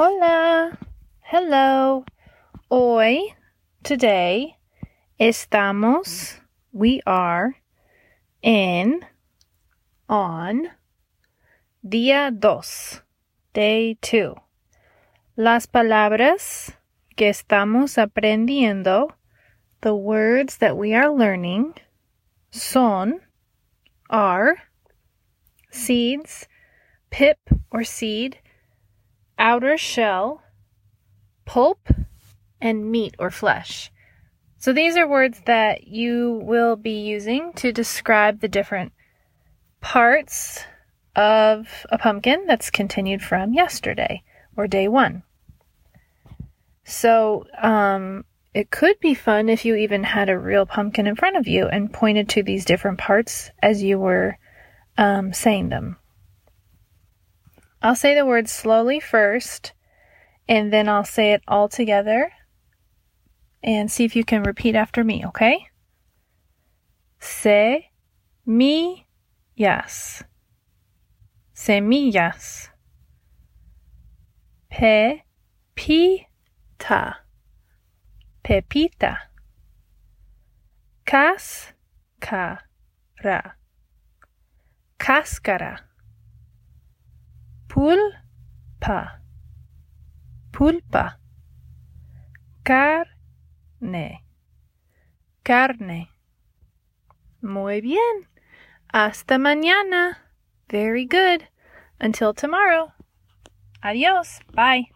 Hola. Hello. Hoy, today, estamos, we are, in, on, día dos, day two. Las palabras que estamos aprendiendo, the words that we are learning, son, are, seeds, pip or seed, outer shell, pulp, and meat or flesh. So these are words that you will be using to describe the different parts of a pumpkin that's continued from yesterday or day one. So um, it could be fun if you even had a real pumpkin in front of you and pointed to these different parts as you were um, saying them. I'll say the word slowly first, and then I'll say it all together and see if you can repeat after me, okay? Se, mi, yes. Semillas. Pe, pi, ta. Pepita. Cas, ca, ra. Cáscara pulpa, pulpa, carne, carne. Muy bien. Hasta mañana. Very good. Until tomorrow. Adios. Bye.